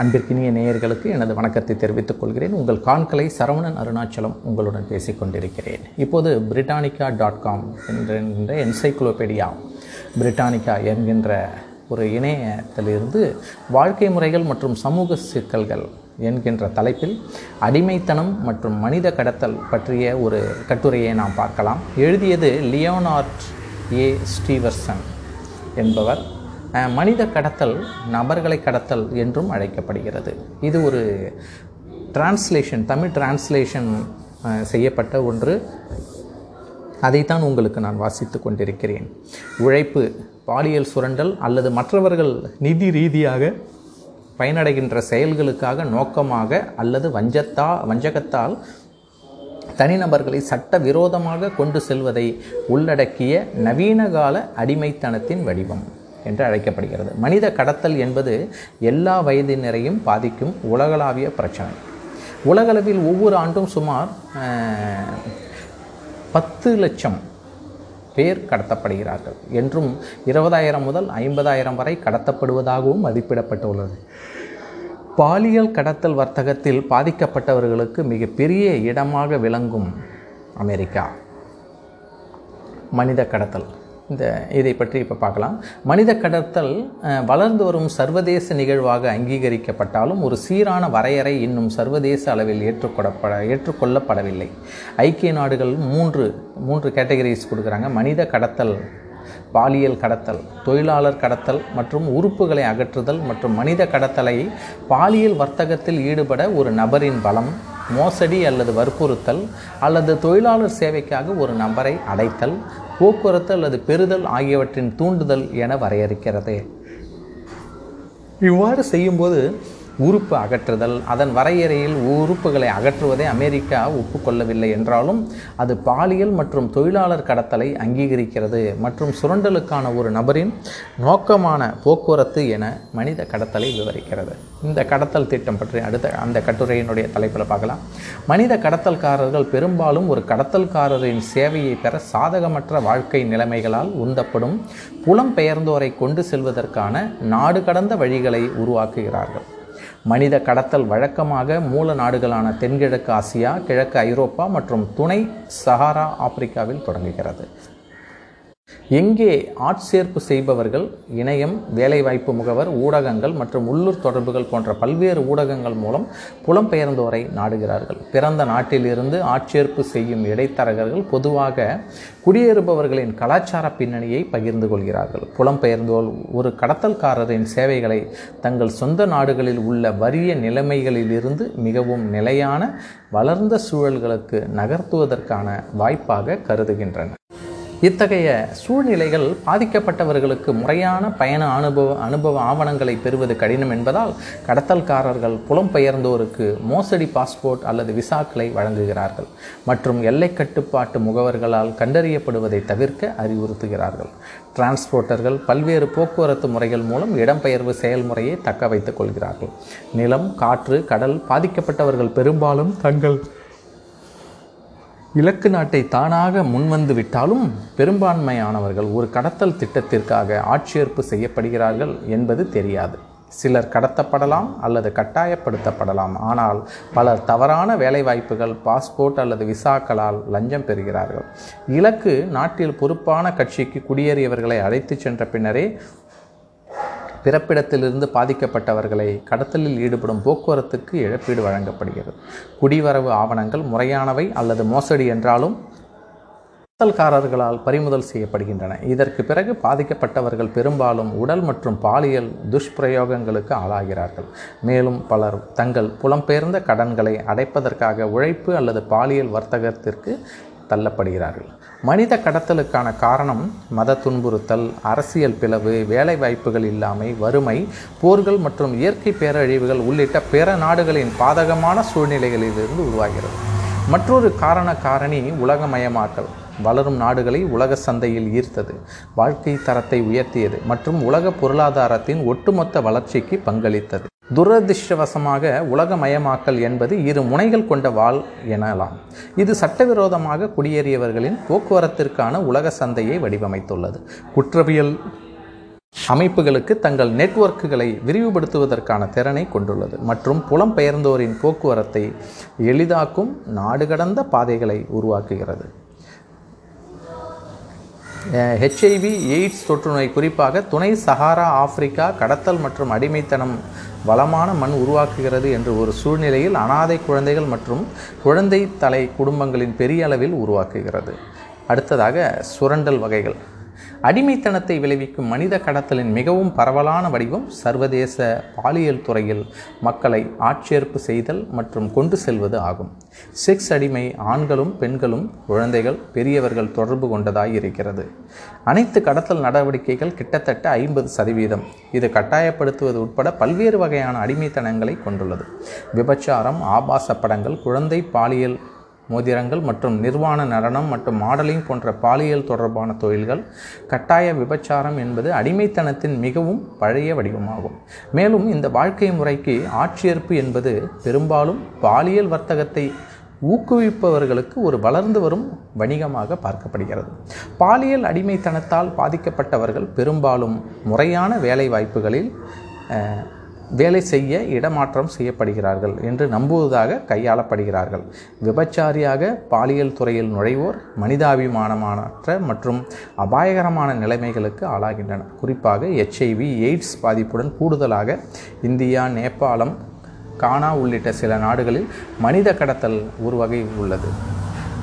அன்பிற்கினிய நேயர்களுக்கு எனது வணக்கத்தை தெரிவித்துக் கொள்கிறேன். உங்கள் காண்களை சரவணன் அருணாச்சலம் உங்களுடன் பேசிக் கொண்டிருக்கிறேன். இப்போது பிரிட்டானிக்கா டாட் காம் என்கின்ற என்சைக்ளோபீடியா பிரிட்டானிக்கா என்கின்ற ஒரு இணையத்திலிருந்து வாழ்க்கை முறைகள் மற்றும் சமூக சிக்கல்கள் என்கின்ற தலைப்பில் அடிமைத்தனம் மற்றும் மனித கடத்தல் பற்றிய ஒரு கட்டுரையை நாம் பார்க்கலாம். எழுதியது லியோனார்ட் ஏ ஸ்டீவர்சன் என்பவர். மனித கடத்தல் நபர்களை கடத்தல் என்றும் அழைக்கப்படுகிறது. இது ஒரு டிரான்ஸ்லேஷன் தமிழ் டிரான்ஸ்லேஷன் செய்யப்பட்ட ஒன்று. அதைத்தான் உங்களுக்கு நான் வாசித்து கொண்டிருக்கிறேன். உழைப்பு பாலியல் சுரண்டல் அல்லது மற்றவர்கள் நிதி ரீதியாக பயனடைகின்ற செயல்களுக்காக நோக்கமாக அல்லது வஞ்சத்தா வஞ்சகத்தால் தனிநபர்களை சட்ட விரோதமாக கொண்டு செல்வதை உள்ளடக்கிய நவீனகால அடிமைத்தனத்தின் வடிவம். என்று அழைக்கப்படுகிறது. மனித கடத்தல் என்பது எல்லா வயதினரையும் பாதிக்கும் உலகளாவிய பிரச்சனை உலகளவில் ஒவ்வொரு ஆண்டும் சுமார் பத்து லட்சம் பேர் கடத்தப்படுகிறார்கள். என்றும் இருபதாயிரம் முதல் ஐம்பதாயிரம் வரை கடத்தப்படுவதாகவும் மதிப்பிடப்பட்டுள்ளது. பாலியல் கடத்தல் வர்த்தகத்தில் பாதிக்கப்பட்டவர்களுக்கு மிகப்பெரிய இடமாக விளங்கும் அமெரிக்கா. மனித கடத்தல். இந்த இதை பற்றி இப்போ பார்க்கலாம். மனித கடத்தல் வளர்ந்து வரும் சர்வதேச நிகழ்வாக அங்கீகரிக்கப்பட்டாலும் ஒரு சீரான வரையறை இன்னும் சர்வதேச அளவில் ஏற்றுக்கொள்ளப்பட ஏற்றுக்கொள்ளப்படவில்லை. ஐக்கிய நாடுகள் மூன்று மூன்று கேட்டகரிஸ் கொடுக்குறாங்க. மனித கடத்தல் பாலியல் கடத்தல் தொழிலாளர் கடத்தல் மற்றும் உறுப்புகளை அகற்றுதல் மற்றும் மனித கடத்தலை பாலியல் வர்த்தகத்தில் ஈடுபட ஒரு நபரின் பலம் மோசடி அல்லது வற்புறுத்தல் அல்லது தொழிலாளர் சேவைக்காக ஒரு நபரை அடைத்தல் போக்குவரத்து அல்லது பெறுதல் ஆகியவற்றின் தூண்டுதல் என வரையறுக்கிறது. இவ்வாறு செய்யும்போது உறுப்பு அகற்றுதல் அதன் வரையறையில் உறுப்புகளை அகற்றுவதை அமெரிக்கா ஒப்புக்கொள்ளவில்லை என்றாலும் அது பாலியல் மற்றும் தொழிலாளர் கடத்தலை அங்கீகரிக்கிறது மற்றும் சுரண்டலுக்கான ஒரு நபரின் நோக்கமான போக்குவரத்து என மனித கடத்தலை விவரிக்கிறது. இந்த கடத்தல் திட்டம் பற்றி அடுத்த அந்த கட்டுரையினுடைய தலைப்பில் பார்க்கலாம். மனித கடத்தல்காரர்கள் பெரும்பாலும் ஒரு கடத்தல்காரரின் சேவையை பெற சாதகமற்ற வாழ்க்கை நிலைமைகளால் உந்தப்படும் புலம்பெயர்ந்தோரை கொண்டு செல்வதற்கான நாடு கடந்த வழிகளை உருவாக்குகிறார்கள். மனித கடத்தல் வழக்கமாக மூல நாடுகளான தென்கிழக்கு ஆசியா கிழக்கு ஐரோப்பா மற்றும் துணை சஹாரா ஆப்பிரிக்காவில் தொடங்குகிறது. எங்கே ஆட்சேர்ப்பு செய்பவர்கள் இணையம் வேலைவாய்ப்பு முகவர் ஊடகங்கள் மற்றும் உள்ளூர் தொடர்புகள் போன்ற பல்வேறு ஊடகங்கள் மூலம் புலம்பெயர்ந்தோரை நாடுகிறார்கள். பிறந்த நாட்டிலிருந்து ஆட்சேர்ப்பு செய்யும் இடைத்தரகர்கள் பொதுவாக குடியேறுபவர்களின் கலாச்சார பின்னணியை பகிர்ந்து கொள்கிறார்கள். புலம்பெயர்ந்தோர் ஒரு கடத்தல்காரரின் சேவைகளை தங்கள் சொந்த நாடுகளில் உள்ள வறிய நிலைமைகளிலிருந்து மிகவும் நிலையான வளர்ந்த சூழல்களுக்கு நகர்த்துவதற்கான வாய்ப்பாக கருதுகின்றனர் இத்தகைய சூழ்நிலைகள் பாதிக்கப்பட்டவர்களுக்கு முறையான பயண அனுபவ அனுபவ ஆவணங்களை பெறுவது கடினம் என்பதால் கடத்தல்காரர்கள் புலம்பெயர்ந்தோருக்கு மோசடி பாஸ்போர்ட் அல்லது விசாக்களை வழங்குகிறார்கள் மற்றும் எல்லை கட்டுப்பாட்டு முகவர்களால் கண்டறியப்படுவதை தவிர்க்க அறிவுறுத்துகிறார்கள். டிரான்ஸ்போர்ட்டர்கள் பல்வேறு போக்குவரத்து முறைகள் மூலம் இடம்பெயர்வு செயல்முறையை தக்க வைத்துக் கொள்கிறார்கள். நிலம் காற்று கடல் பாதிக்கப்பட்டவர்கள் பெரும்பாலும் தங்கள் இலக்கு நாட்டை தானாக முன்வந்து விட்டாலும் பெரும்பான்மையானவர்கள் ஒரு கடத்தல் திட்டத்திற்காக ஆட்சேர்ப்பு செய்யப்படுகிறார்கள் என்பது தெரியாது. சிலர் கடத்தப்படலாம் அல்லது கட்டாயப்படுத்தப்படலாம். ஆனால் பலர் தவறான வேலைவாய்ப்புகள் பாஸ்போர்ட் அல்லது விசாக்களால் லஞ்சம் பெறுகிறார்கள். இலக்கு நாட்டில் பொறுப்பான கட்சிக்கு குடியேறியவர்களை அழைத்துச் சென்ற பின்னரே பிறப்பிடத்திலிருந்து பாதிக்கப்பட்டவர்களை கடத்தலில் ஈடுபடும் போக்குவரத்துக்கு இழப்பீடு வழங்கப்படுகிறது. குடிவரவு ஆவணங்கள் முறையானவை அல்லது மோசடி என்றாலும் கடத்தல்காரர்களால் பறிமுதல் செய்யப்படுகின்றன. இதற்கு பிறகு பாதிக்கப்பட்டவர்கள் பெரும்பாலும் உடல் மற்றும் பாலியல் துஷ்பிரயோகங்களுக்கு ஆளாகிறார்கள். மேலும் பலர் தங்கள் புலம்பெயர்ந்த கடன்களை அடைப்பதற்காக உழைப்பு அல்லது பாலியல் வர்த்தகத்திற்கு தள்ளப்படுகிறார்கள். மனித கடத்தலுக்கான காரணம் மத துன்புறுத்தல் அரசியல் பிளவு வேலைவாய்ப்புகள் இல்லாமை வறுமை போர்கள் மற்றும் இயற்கை பேரழிவுகள் உள்ளிட்ட பிற நாடுகளின் பாதகமான சூழ்நிலைகளிலிருந்து உருவாகிறது. மற்றொரு காரண காரணி உலகமயமாக்கல். வளரும் நாடுகளை உலக சந்தையில் ஈர்த்தது வாழ்க்கை தரத்தை உயர்த்தியது மற்றும் உலக பொருளாதாரத்தின் ஒட்டுமொத்த வளர்ச்சிக்கு பங்களித்தது. துரதிர்ஷ்டவசமாக உலகமயமாக்கல் என்பது இரு முனைகள் கொண்ட வாள் எனலாம். இது சட்டவிரோதமாக குடியேறியவர்களின் போக்குவரத்திற்கான உலக சந்தையை வடிவமைத்துள்ளது. குற்றவியல் அமைப்புகளுக்கு தங்கள் நெட்வொர்க்குகளை விரிவுபடுத்துவதற்கான திறனை கொண்டுள்ளது. மற்றும் புலம்பெயர்ந்தோரின் போக்குவரத்தை எளிதாக்கும் நாடு கடந்த பாதைகளை உருவாக்குகிறது. ஹெச்ஐவி எய்ட்ஸ் தொற்றுநோய் குறிப்பாக துணை சஹாரா ஆப்பிரிக்கா கடத்தல் மற்றும் அடிமைத்தனம் வளமான மண் உருவாக்குகிறது என்று ஒரு சூழ்நிலையில் அனாதை குழந்தைகள் மற்றும் குழந்தை தலை குடும்பங்களின் பெரிய அளவில் உருவாக்குகிறது. அடுத்ததாக சுரண்டல் வகைகள். அடிமைத்தனத்தை விளைவிக்கும் மனித கடத்தலின் மிகவும் பரவலான வடிவம் சர்வதேச பாலியல் துறையில் மக்களை ஆட்சேர்ப்பு செய்தல் மற்றும் கொண்டு செல்வது ஆகும். செக்ஸ் அடிமை ஆண்களும் பெண்களும் குழந்தைகள் பெரியவர்கள் தொடர்பு கொண்டதாய் இருக்கிறது. அனைத்து கடத்தல் நடவடிக்கைகள் கிட்டத்தட்ட ஐம்பது சதவீதம். இது கட்டாயப்படுத்துவது உட்பட பல்வேறு வகையான அடிமைத்தனங்களை கொண்டுள்ளது. விபச்சாரம் ஆபாச படங்கள் குழந்தை பாலியல் மோதிரங்கள் மற்றும் நிர்வாண நடனம் மற்றும் மாடலிங் போன்ற பாலியல் தொடர்பான தொழில்கள் கட்டாய விபச்சாரம் என்பது அடிமைத்தனத்தின் மிகவும் பழைய வடிவமாகும். மேலும் இந்த வாழ்க்கை முறைக்கு ஆட்சேர்ப்பு என்பது பெரும்பாலும் பாலியல் வர்த்தகத்தை ஊக்குவிப்பவர்களுக்கு ஒரு வளர்ந்து வரும் வணிகமாக பார்க்கப்படுகிறது. பாலியல் அடிமைத்தனத்தால் பாதிக்கப்பட்டவர்கள் பெரும்பாலும் முறையான வேலை வாய்ப்புகளில் வேலை செய்ய இடமாற்றம் செய்யப்படுகிறார்கள் என்று நம்புவதாக கையாளப்படுகிறார்கள். விபச்சாரியாக பாலியல் துறையில் நுழைவோர் மனிதாபிமானமானற்ற மற்றும் அபாயகரமான நிலைமைகளுக்கு ஆளாகின்றனர். குறிப்பாக எச்ஐவி எய்ட்ஸ் பாதிப்புடன் கூடுதலாக இந்தியா நேபாளம் கானா உள்ளிட்ட சில நாடுகளில் மனித கடத்தல் ஒரு வகை உள்ளது.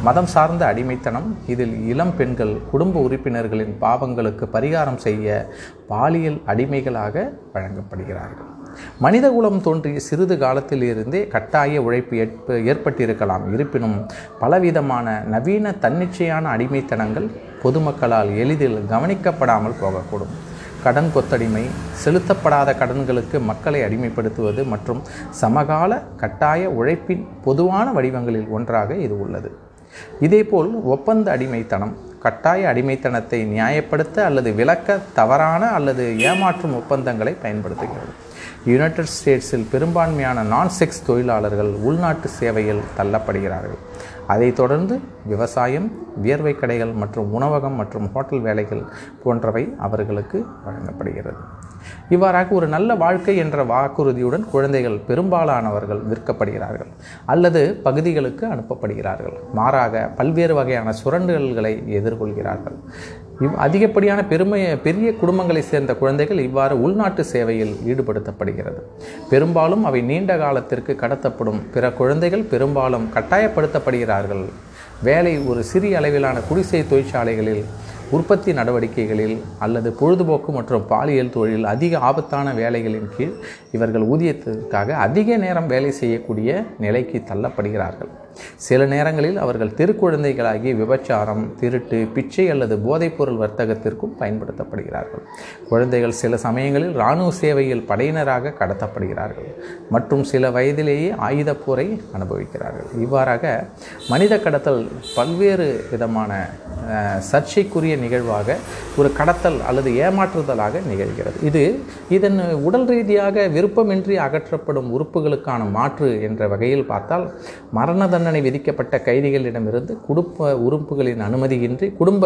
மதம் சார்ந்த அடிமைத்தனம் இதில் இளம் பெண்கள் குடும்ப உறுப்பினர்களின் பாவங்களுக்கு பரிகாரம் செய்ய பாலியல் அடிமைகளாக வழங்கப்படுகிறார்கள். மனிதகுலம் தோன்றிய சிறிது காலத்திலிருந்தே கட்டாய உழைப்பு ஏற்ப ஏற்பட்டிருக்கலாம். இருப்பினும் பலவிதமான நவீன தன்னிச்சையான அடிமைத்தனங்கள் பொதுமக்களால் எளிதில் கவனிக்கப்படாமல் போகக்கூடும். கடன் கொத்தடிமை செலுத்தப்படாத கடன்களுக்கு மக்களை அடிமைப்படுத்துவது மற்றும் சமகால கட்டாய உழைப்பின் பொதுவான வடிவங்களில் ஒன்றாக இது உள்ளது. இதேபோல் ஒப்பந்த அடிமைத்தனம் கட்டாய அடிமைத்தனத்தை நியாயப்படுத்த அல்லது விளக்க தவறான அல்லது ஏமாற்றும் ஒப்பந்தங்களை பயன்படுத்துகிறது. யுனைடெட் ஸ்டேட்ஸில் பெரும்பான்மையான நான் செக்ஸ் தொழிலாளர்கள் உள்நாட்டு சேவையில் தள்ளப்படுகிறார்கள். அதைத் தொடர்ந்து விவசாயம் வியர்வை கடைகள் மற்றும் உணவகம் மற்றும் ஹோட்டல் வேலைகள் போன்றவை அவர்களுக்கு வழங்கப்படுகிறது. இவ்வாறாக ஒரு நல்ல வாழ்க்கை என்ற வாக்குறுதியுடன் குழந்தைகள் பெரும்பாலானவர்கள் விற்கப்படுகிறார்கள் அல்லது பகுதிகளுக்கு அனுப்பப்படுகிறார்கள். மாறாக பல்வேறு வகையான சுரண்டல்களை எதிர்கொள்கிறார்கள். இவ் அதிகப்படியான பெருமை பெரிய குடும்பங்களை சேர்ந்த குழந்தைகள் இவ்வாறு உள்நாட்டு சேவையில் ஈடுபடுத்தப்படுகிறது. பெரும்பாலும் அவை நீண்ட காலத்திற்கு கடத்தப்படும். பிற குழந்தைகள் பெரும்பாலும் கட்டாயப்படுத்தப்படுகிறார்கள். வேலை ஒரு சிறிய அளவிலான குடிசை தொழிற்சாலைகளில் உற்பத்தி நடவடிக்கைகளில் அல்லது பொழுதுபோக்கு மற்றும் பாலியல் தொழில் அதிக ஆபத்தான வேலைகளின் கீழ் இவர்கள் ஊதியத்திற்காக அதிக நேரம் வேலை செய்யக்கூடிய நிலைக்கு தள்ளப்படுகிறார்கள். சில நேரங்களில் அவர்கள் திருக்குழந்தைகளாகி விபச்சாரம் திருட்டு பிச்சை அல்லது போதைப்பொருள் வர்த்தகத்திற்கும் பயன்படுத்தப்படுகிறார்கள். குழந்தைகள் சில சமயங்களில் இராணுவ சேவையில் படையினராக கடத்தப்படுகிறார்கள். மற்றும் சில வயதிலேயே ஆயுதப் போரை அனுபவிக்கிறார்கள். இவ்வாறாக மனித கடத்தல் பல்வேறு விதமான சர்ச்சைக்குரிய நிகழ்வாக ஒரு கடத்தல் அல்லது ஏமாற்றுதலாக நிகழ்கிறது. இது இதன் உடல் ரீதியாக விருப்பமின்றி அகற்றப்படும் உறுப்புகளுக்கான மாற்று என்ற வகையில் பார்த்தால் மரண தண்டனை விதிக்கப்பட்ட கைதிகளிடமிருந்து குடும்ப உறுப்புகளின் அனுமதியின்றி குடும்ப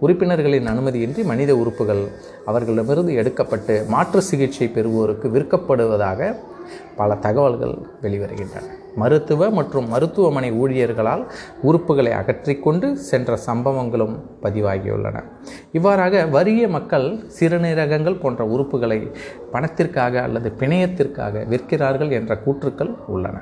உறுப்பினர்களின் அனுமதியின்றி மனித உறுப்புகள் அவர்களிடமிருந்து எடுக்கப்பட்டு மாற்று சிகிச்சை பெறுவோருக்கு விற்கப்படுவதாக பல தகவல்கள் வெளிவருகின்றன. மருத்துவ மற்றும் மருத்துவமனை ஊழியர்களால் உறுப்புகளை அகற்றிக்கொண்டு சென்ற சம்பவங்களும் பதிவாகியுள்ளன. இவ்வாறாக வறிய மக்கள் சிறுநீரகங்கள் போன்ற உறுப்புகளை பணத்திற்காக அல்லது பிணையத்திற்காக விற்கிறார்கள் என்ற கூற்றுக்கள் உள்ளன.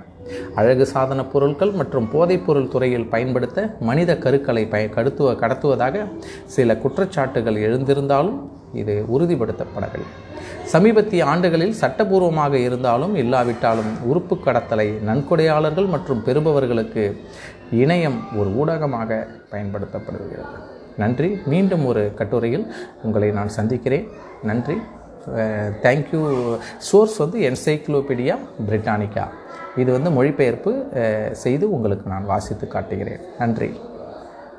அழகு சாதன பொருட்கள் மற்றும் போதைப்பொருள் துறையில் பயன்படுத்த மனித கருக்களை பய கடுத்துவ கடத்துவதாக சில குற்றச்சாட்டுகள் எழுந்திருந்தாலும் இது உறுதிப்படுத்தப்படவில்லை. சமீபத்திய ஆண்டுகளில் சட்டபூர்வமாக இருந்தாலும் இல்லாவிட்டாலும் உறுப்பு கடத்தலை நன்கொடையாளர்கள் மற்றும் பெறுபவர்களுக்கு இணையம் ஒரு ஊடகமாக பயன்படுத்தப்படுகிறது. நன்றி. மீண்டும் ஒரு கட்டுரையில் உங்களை நான் சந்திக்கிறேன். நன்றி. தேங்க்யூ சோர்ஸ் வந்து என்சைக்ளோபீடியா பிரிட்டானிக்கா இது வந்து மொழிபெயர்ப்பு செய்து உங்களுக்கு நான் வாசித்து காட்டுகிறேன். நன்றி.